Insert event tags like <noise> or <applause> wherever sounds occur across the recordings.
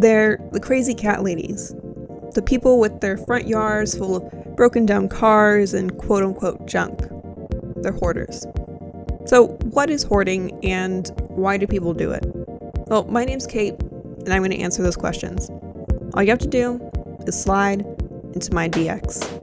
They're the crazy cat ladies, the people with their front yards full of broken down cars and quote unquote junk. They're hoarders. So, what is hoarding and why do people do it? Well, my name's Kate, and I'm going to answer those questions. All you have to do is slide into my DX.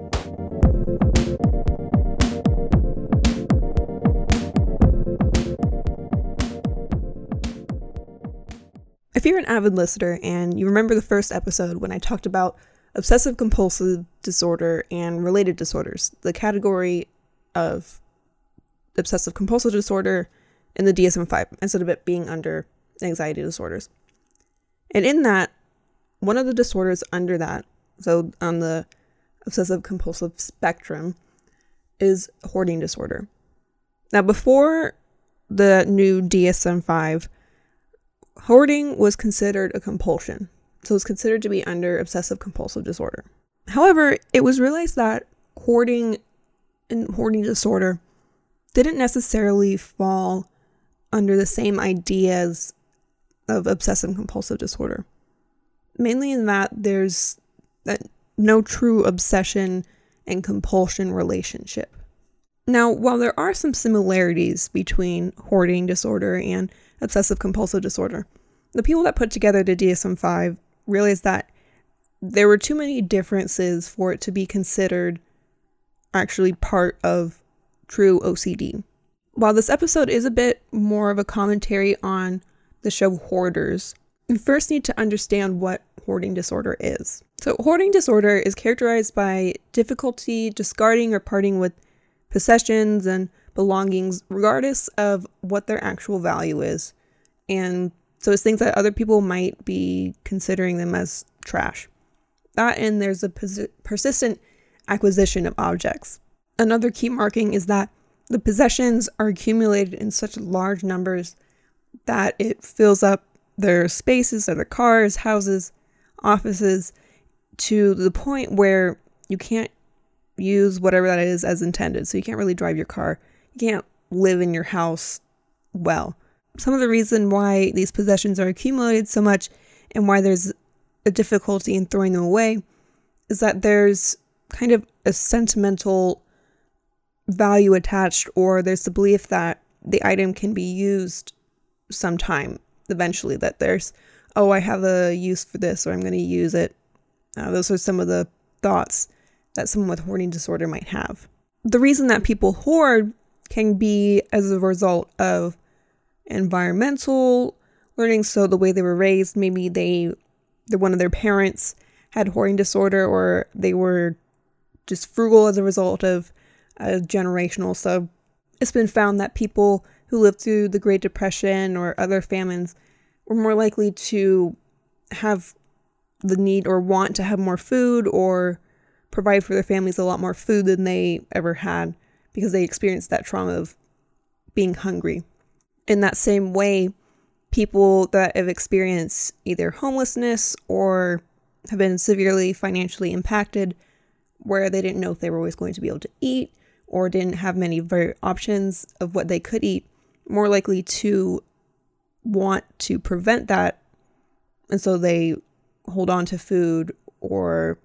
Avid listener and you remember the first episode when I talked about obsessive compulsive disorder and related disorders, the category of obsessive compulsive disorder in the DSM 5 instead of it being under anxiety disorders. And in that, one of the disorders under that, so on the obsessive compulsive spectrum, is hoarding disorder. Now, before the new DSM 5, hoarding was considered a compulsion. So it was considered to be under obsessive compulsive disorder. However, it was realized that hoarding and hoarding disorder didn't necessarily fall under the same ideas of obsessive compulsive disorder. Mainly in that there's no true obsession and compulsion relationship. Now, while there are some similarities between hoarding disorder and obsessive compulsive disorder, the people that put together the DSM 5 realized that there were too many differences for it to be considered actually part of true OCD. While this episode is a bit more of a commentary on the show Hoarders, we first need to understand what hoarding disorder is. So, hoarding disorder is characterized by difficulty discarding or parting with possessions and belongings, regardless of what their actual value is. And so, it's things that other people might be considering them as trash. That and there's a pers- persistent acquisition of objects. Another key marking is that the possessions are accumulated in such large numbers that it fills up their spaces, their cars, houses, offices, to the point where you can't use whatever that is as intended. So you can't really drive your car. Can't live in your house well. Some of the reason why these possessions are accumulated so much and why there's a difficulty in throwing them away is that there's kind of a sentimental value attached, or there's the belief that the item can be used sometime eventually, that there's, oh, I have a use for this, or I'm going to use it. Uh, those are some of the thoughts that someone with hoarding disorder might have. The reason that people hoard can be as a result of environmental learning. So the way they were raised, maybe they, the one of their parents had hoarding disorder, or they were just frugal as a result of uh, generational. So it's been found that people who lived through the Great Depression or other famines were more likely to have the need or want to have more food or provide for their families a lot more food than they ever had because they experienced that trauma of being hungry. In that same way, people that have experienced either homelessness or have been severely financially impacted, where they didn't know if they were always going to be able to eat or didn't have many options of what they could eat, more likely to want to prevent that. And so they hold on to food or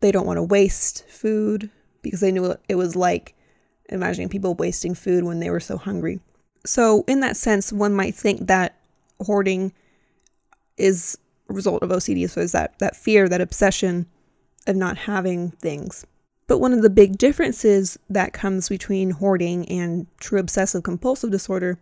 they don't want to waste food because they knew what it was like imagining people wasting food when they were so hungry. So, in that sense, one might think that hoarding is a result of OCD. So, is that, that fear, that obsession of not having things. But one of the big differences that comes between hoarding and true obsessive compulsive disorder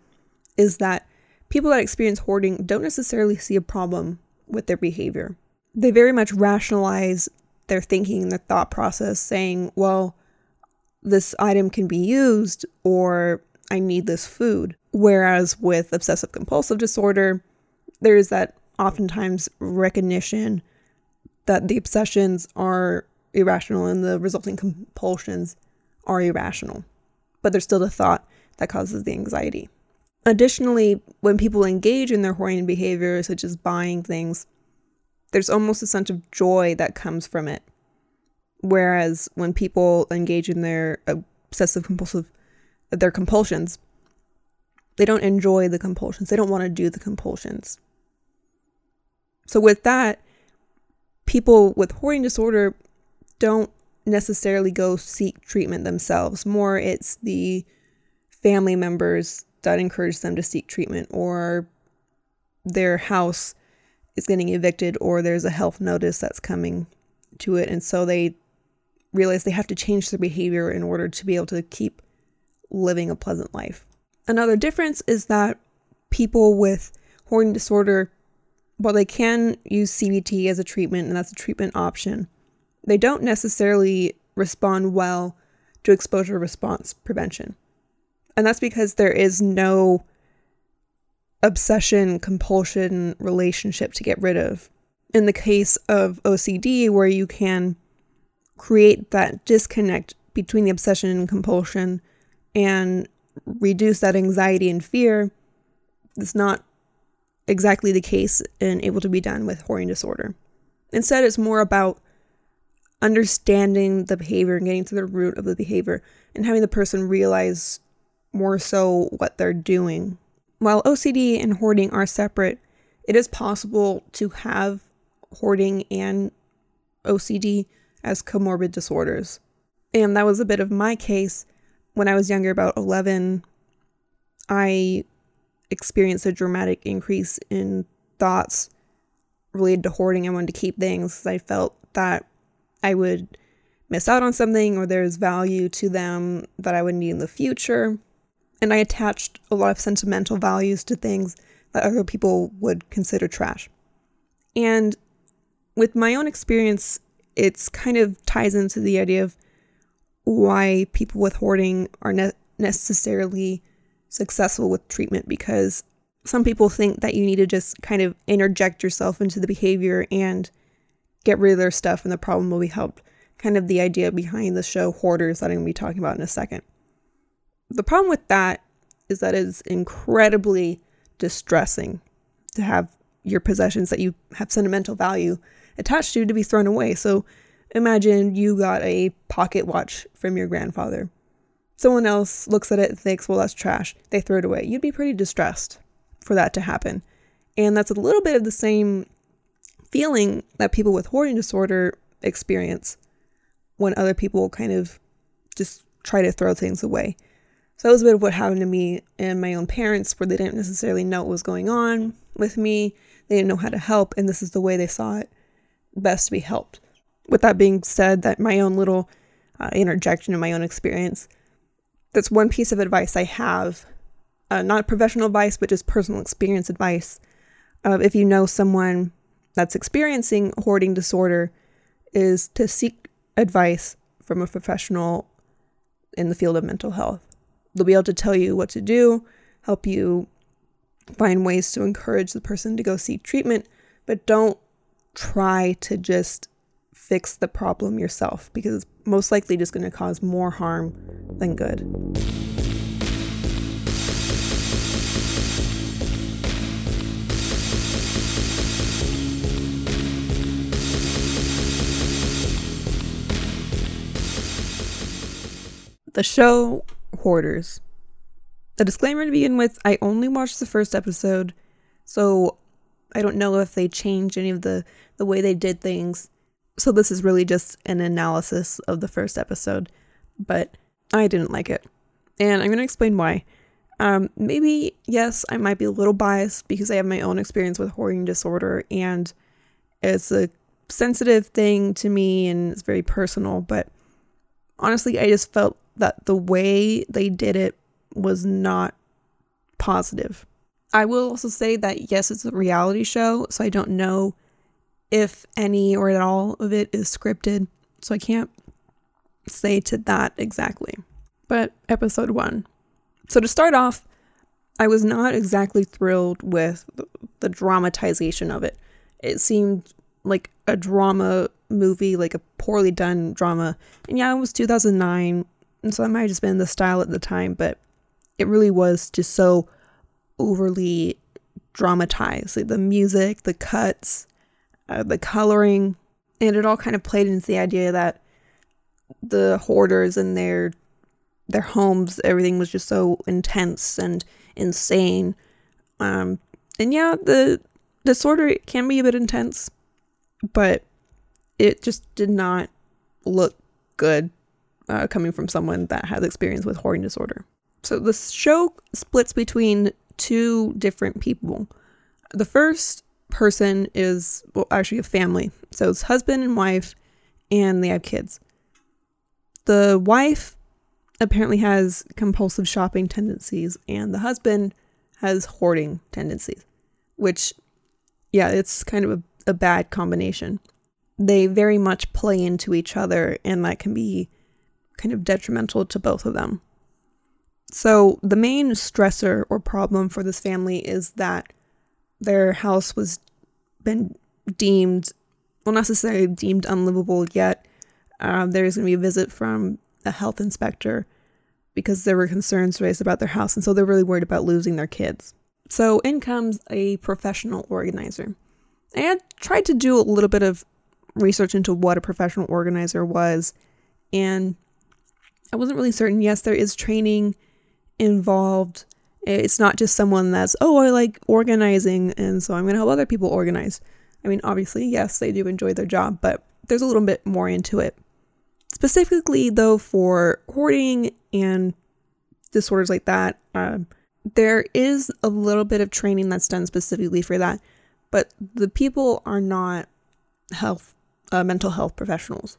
is that people that experience hoarding don't necessarily see a problem with their behavior. They very much rationalize their thinking and their thought process, saying, well, this item can be used or I need this food. Whereas with obsessive compulsive disorder, there is that oftentimes recognition that the obsessions are irrational and the resulting compulsions are irrational, but there's still the thought that causes the anxiety. Additionally, when people engage in their hoarding behavior, such as buying things, there's almost a sense of joy that comes from it. Whereas when people engage in their obsessive compulsive, their compulsions, they don't enjoy the compulsions. They don't want to do the compulsions. So, with that, people with hoarding disorder don't necessarily go seek treatment themselves. More, it's the family members that encourage them to seek treatment, or their house is getting evicted, or there's a health notice that's coming to it. And so they realize they have to change their behavior in order to be able to keep living a pleasant life. Another difference is that people with hoarding disorder, while they can use CBT as a treatment and that's a treatment option, they don't necessarily respond well to exposure response prevention. And that's because there is no obsession compulsion relationship to get rid of. In the case of OCD, where you can create that disconnect between the obsession and compulsion and reduce that anxiety and fear, it's not exactly the case and able to be done with hoarding disorder. Instead, it's more about understanding the behavior and getting to the root of the behavior and having the person realize more so what they're doing. While OCD and hoarding are separate, it is possible to have hoarding and OCD as comorbid disorders. And that was a bit of my case when I was younger, about 11. I experienced a dramatic increase in thoughts related to hoarding. I wanted to keep things. I felt that I would miss out on something or there's value to them that I would need in the future. And I attached a lot of sentimental values to things that other people would consider trash. And with my own experience, it's kind of ties into the idea of why people with hoarding are ne- necessarily successful with treatment because some people think that you need to just kind of interject yourself into the behavior and get rid of their stuff and the problem will be helped. Kind of the idea behind the show Hoarders that I'm going to be talking about in a second. The problem with that is that it's incredibly distressing to have your possessions that you have sentimental value attached to to be thrown away. So imagine you got a pocket watch from your grandfather. Someone else looks at it and thinks, well, that's trash. They throw it away. You'd be pretty distressed for that to happen. And that's a little bit of the same feeling that people with hoarding disorder experience when other people kind of just try to throw things away. So that was a bit of what happened to me and my own parents, where they didn't necessarily know what was going on with me. They didn't know how to help, and this is the way they saw it best to be helped. With that being said, that my own little uh, interjection in my own experience, that's one piece of advice I have. Uh, not professional advice, but just personal experience advice. Uh, if you know someone that's experiencing hoarding disorder, is to seek advice from a professional in the field of mental health. They'll be able to tell you what to do, help you find ways to encourage the person to go seek treatment, but don't try to just fix the problem yourself because it's most likely just going to cause more harm than good. The show Hoarders. The disclaimer to begin with I only watched the first episode, so I don't know if they changed any of the, the way they did things. So this is really just an analysis of the first episode, but I didn't like it. And I'm going to explain why. Um, maybe, yes, I might be a little biased because I have my own experience with hoarding disorder and it's a sensitive thing to me and it's very personal, but honestly, I just felt that the way they did it was not positive. I will also say that yes, it's a reality show, so I don't know if any or at all of it is scripted, so I can't say to that exactly. But episode one. So to start off, I was not exactly thrilled with the dramatization of it. It seemed like a drama movie, like a poorly done drama. And yeah, it was 2009, and so that might have just been the style at the time, but it really was just so overly dramatized. Like the music, the cuts, uh, the coloring, and it all kind of played into the idea that the hoarders and their their homes, everything was just so intense and insane. Um, and yeah, the disorder can be a bit intense, but it just did not look good uh, coming from someone that has experience with hoarding disorder. So the show splits between two different people. The first person is well, actually a family. So it's husband and wife, and they have kids. The wife apparently has compulsive shopping tendencies, and the husband has hoarding tendencies, which, yeah, it's kind of a, a bad combination. They very much play into each other, and that can be kind of detrimental to both of them. So, the main stressor or problem for this family is that their house was been deemed, well, not necessarily deemed unlivable yet. Uh, there's going to be a visit from a health inspector because there were concerns raised about their house, and so they're really worried about losing their kids. So in comes a professional organizer. I tried to do a little bit of research into what a professional organizer was, and I wasn't really certain. Yes, there is training involved. It's not just someone that's, oh, I like organizing, and so I'm going to help other people organize. I mean, obviously, yes, they do enjoy their job, but there's a little bit more into it. Specifically, though, for hoarding and disorders like that, um, there is a little bit of training that's done specifically for that, but the people are not health, uh, mental health professionals.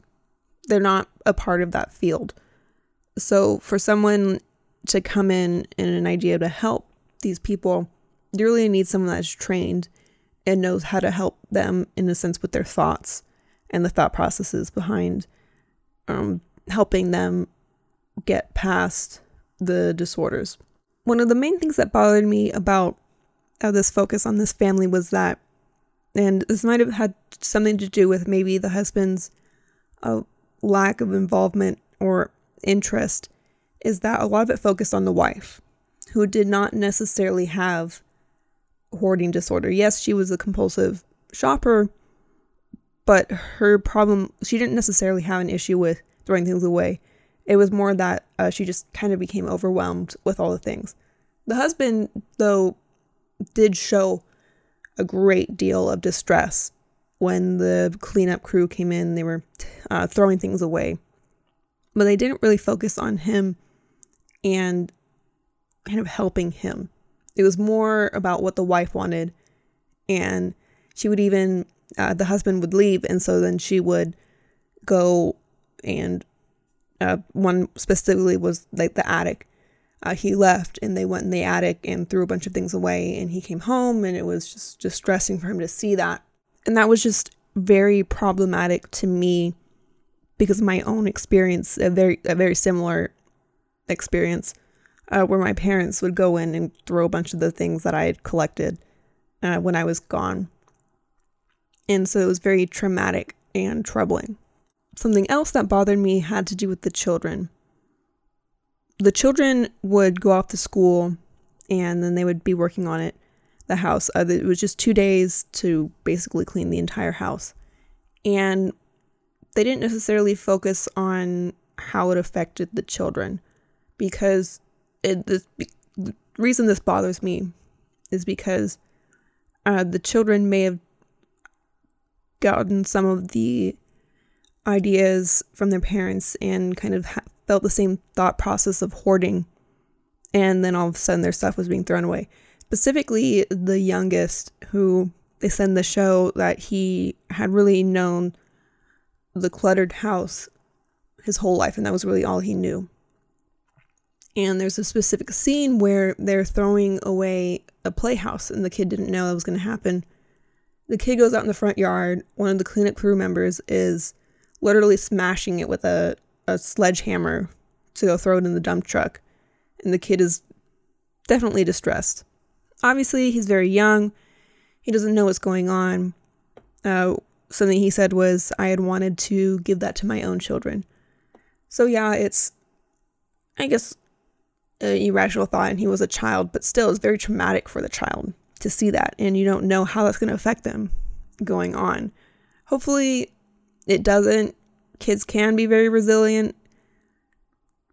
They're not a part of that field. So, for someone to come in and an idea to help these people, you really need someone that's trained and knows how to help them in a sense with their thoughts and the thought processes behind um, helping them get past the disorders. One of the main things that bothered me about uh, this focus on this family was that, and this might have had something to do with maybe the husband's uh, lack of involvement or interest, is that a lot of it focused on the wife, who did not necessarily have hoarding disorder. Yes, she was a compulsive shopper, but her problem, she didn't necessarily have an issue with throwing things away. It was more that uh, she just kind of became overwhelmed with all the things. The husband, though, did show a great deal of distress when the cleanup crew came in. They were uh, throwing things away, but they didn't really focus on him and kind of helping him. It was more about what the wife wanted, and she would even uh, the husband would leave, and so then she would go and uh, one specifically was like the attic. Uh, he left and they went in the attic and threw a bunch of things away and he came home and it was just distressing for him to see that and that was just very problematic to me because of my own experience a very a very similar experience uh, where my parents would go in and throw a bunch of the things that I had collected uh, when I was gone and so it was very traumatic and troubling. Something else that bothered me had to do with the children. The children would go off to school and then they would be working on it, the house. Uh, it was just two days to basically clean the entire house. And they didn't necessarily focus on how it affected the children because it, this, the reason this bothers me is because uh, the children may have gotten some of the ideas from their parents and kind of ha- felt the same thought process of hoarding. And then all of a sudden their stuff was being thrown away. Specifically, the youngest, who they in the show that he had really known the cluttered house his whole life, and that was really all he knew. And there's a specific scene where they're throwing away a playhouse, and the kid didn't know that was going to happen. The kid goes out in the front yard. One of the cleanup crew members is literally smashing it with a, a sledgehammer to go throw it in the dump truck. And the kid is definitely distressed. Obviously, he's very young. He doesn't know what's going on. Uh, something he said was, I had wanted to give that to my own children. So, yeah, it's, I guess, an irrational thought, and he was a child, but still, it's very traumatic for the child to see that and you don't know how that's going to affect them going on. Hopefully, it doesn't. Kids can be very resilient,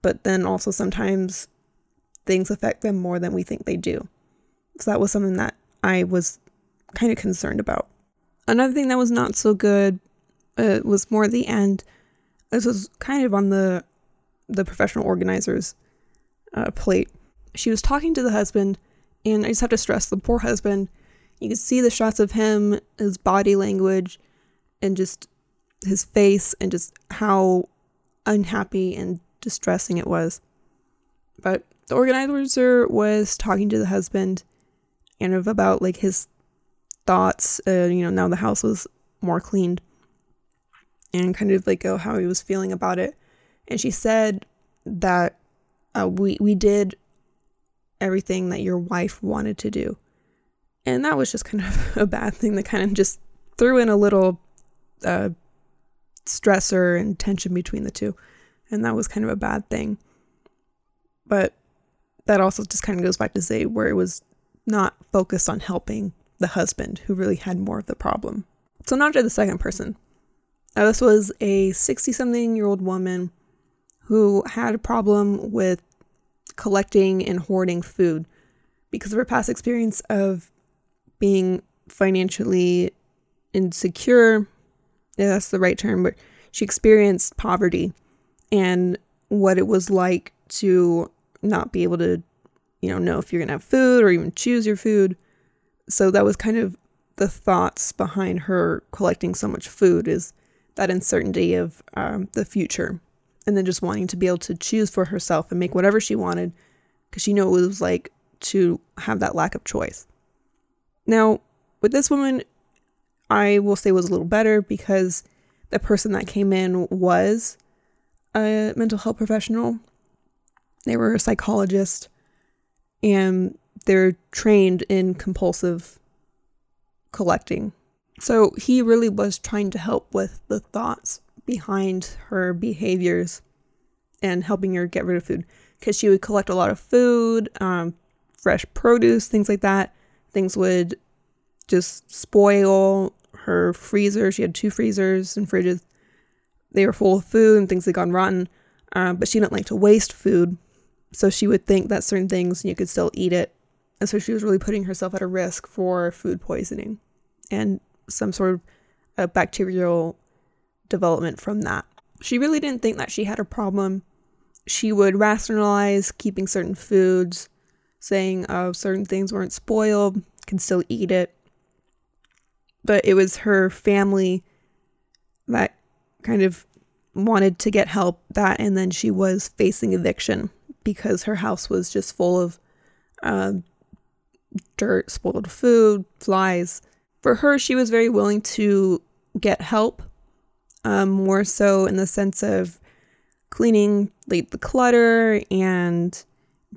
but then also sometimes things affect them more than we think they do. So that was something that I was kind of concerned about. Another thing that was not so good uh, was more at the end. This was kind of on the the professional organizer's uh, plate. She was talking to the husband, and I just have to stress the poor husband. You can see the shots of him, his body language, and just his face, and just how unhappy and distressing it was. But the organizer was talking to the husband and of about like his thoughts. Uh, you know, now the house was more cleaned and kind of like oh, how he was feeling about it. And she said that uh, we we did everything that your wife wanted to do, and that was just kind of <laughs> a bad thing that kind of just threw in a little uh, stressor and tension between the two, and that was kind of a bad thing. But that also just kind of goes back to say where it was not focused on helping the husband who really had more of the problem. So now to the second person. Now this was a 60 something year old woman who had a problem with collecting and hoarding food because of her past experience of being financially insecure. Yeah, that's the right term, but she experienced poverty and what it was like to not be able to, you know, know if you're going to have food or even choose your food. So that was kind of the thoughts behind her collecting so much food is that uncertainty of um, the future and then just wanting to be able to choose for herself and make whatever she wanted because she knew it was like to have that lack of choice. Now, with this woman, I will say was a little better because the person that came in was a mental health professional they were a psychologist and they're trained in compulsive collecting. So he really was trying to help with the thoughts behind her behaviors and helping her get rid of food because she would collect a lot of food, um, fresh produce, things like that. Things would just spoil her freezer. She had two freezers and fridges. They were full of food and things had gone rotten, uh, but she didn't like to waste food. So she would think that certain things you could still eat it. And so she was really putting herself at a risk for food poisoning and some sort of bacterial development from that. She really didn't think that she had a problem. She would rationalize keeping certain foods, saying oh, certain things weren't spoiled, can still eat it. But it was her family that kind of wanted to get help that and then she was facing eviction because her house was just full of uh, dirt, spoiled food, flies. For her, she was very willing to get help, um, more so in the sense of cleaning like the clutter and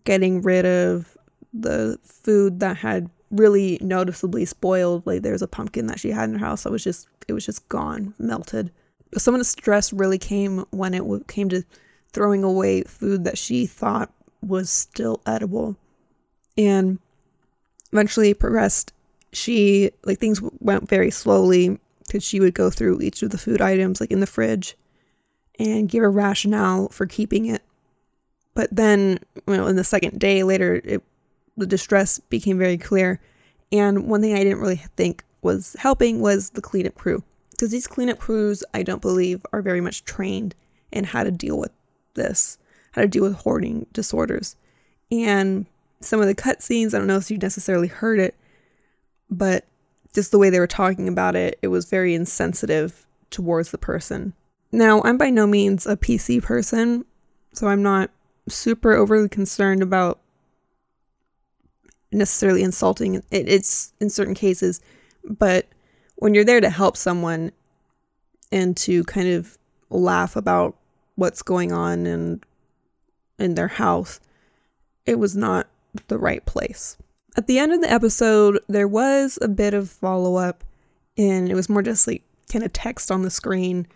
getting rid of the food that had really noticeably spoiled. Like there was a pumpkin that she had in her house that was just it was just gone, melted. Some of the stress really came when it w- came to throwing away food that she thought was still edible. And eventually progressed. She, like, things went very slowly because she would go through each of the food items, like in the fridge, and give a rationale for keeping it. But then, you know, in the second day later, it, the distress became very clear. And one thing I didn't really think was helping was the cleanup crew. Because these cleanup crews, I don't believe, are very much trained in how to deal with this, how to deal with hoarding disorders. And some of the cutscenes, I don't know if you necessarily heard it, but just the way they were talking about it, it was very insensitive towards the person. Now, I'm by no means a PC person, so I'm not super overly concerned about necessarily insulting it, it's in certain cases, but when you're there to help someone and to kind of laugh about what's going on in in their house, it was not the right place. At the end of the episode, there was a bit of follow up, and it was more just like kind of text on the screen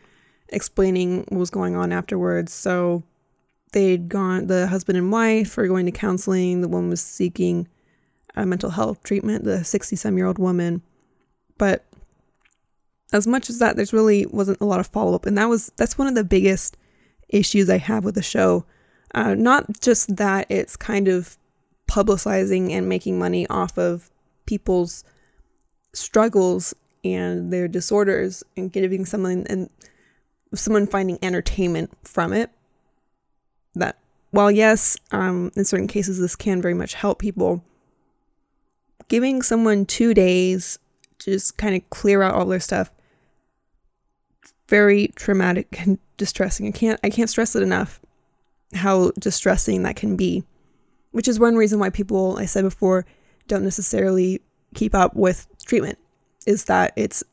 explaining what was going on afterwards. So they'd gone, the husband and wife were going to counseling. The woman was seeking a mental health treatment, the 60 some year old woman. But as much as that, there's really wasn't a lot of follow up. And that was, that's one of the biggest issues I have with the show. Uh, not just that it's kind of publicizing and making money off of people's struggles and their disorders and giving someone and someone finding entertainment from it. That while yes um, in certain cases this can very much help people giving someone two days to just kind of clear out all their stuff very traumatic and distressing. I can't i can't stress it enough how distressing that can be which is one reason why people i said before don't necessarily keep up with treatment is that it's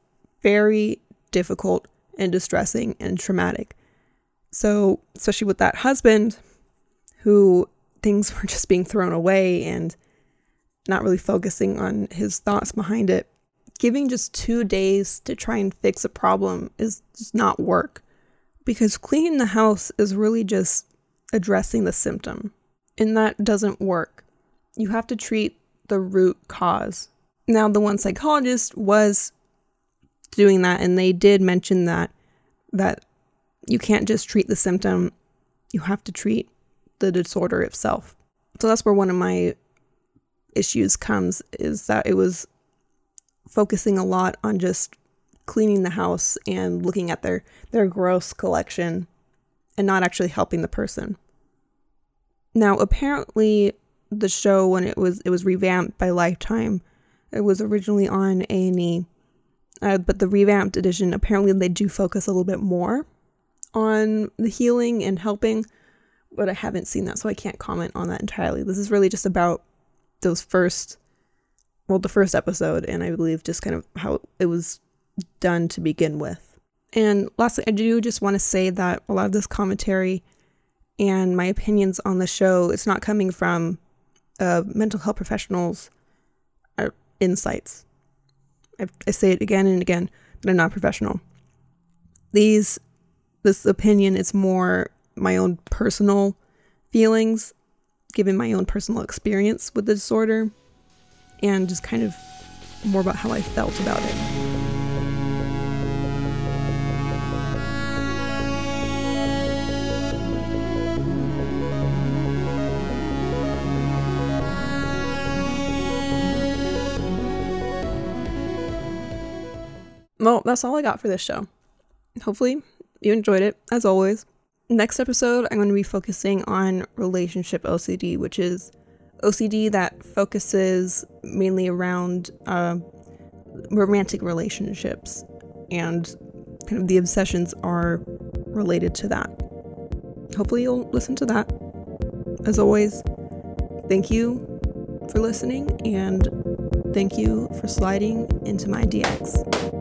very difficult and distressing and traumatic. So, especially with that husband who things <laughs> were just being thrown away and not really focusing on his thoughts behind it, giving just two days to try and fix a problem is just not work because cleaning the house is really just addressing the symptom, and that doesn't work. You have to treat the root cause now, the one psychologist was doing that, and they did mention that that you can't just treat the symptom; you have to treat the disorder itself. So that's where one of my issues comes is that it was focusing a lot on just cleaning the house and looking at their their gross collection and not actually helping the person. Now, apparently the show when it was it was revamped by Lifetime it was originally on A&E, uh, but the revamped edition apparently they do focus a little bit more on the healing and helping, but I haven't seen that, so I can't comment on that entirely. This is really just about those first, well, the first episode, and I believe just kind of how it was done to begin with. And lastly, I do just want to say that a lot of this commentary and my opinions on the show, it's not coming from uh, mental health professionals insights. I, I say it again and again that I'm not professional. These, this opinion is more my own personal feelings, given my own personal experience with the disorder, and just kind of more about how I felt about it. Well, that's all I got for this show. Hopefully, you enjoyed it, as always. Next episode, I'm going to be focusing on relationship OCD, which is OCD that focuses mainly around uh, romantic relationships, and kind of the obsessions are related to that. Hopefully, you'll listen to that. As always, thank you for listening, and thank you for sliding into my DX.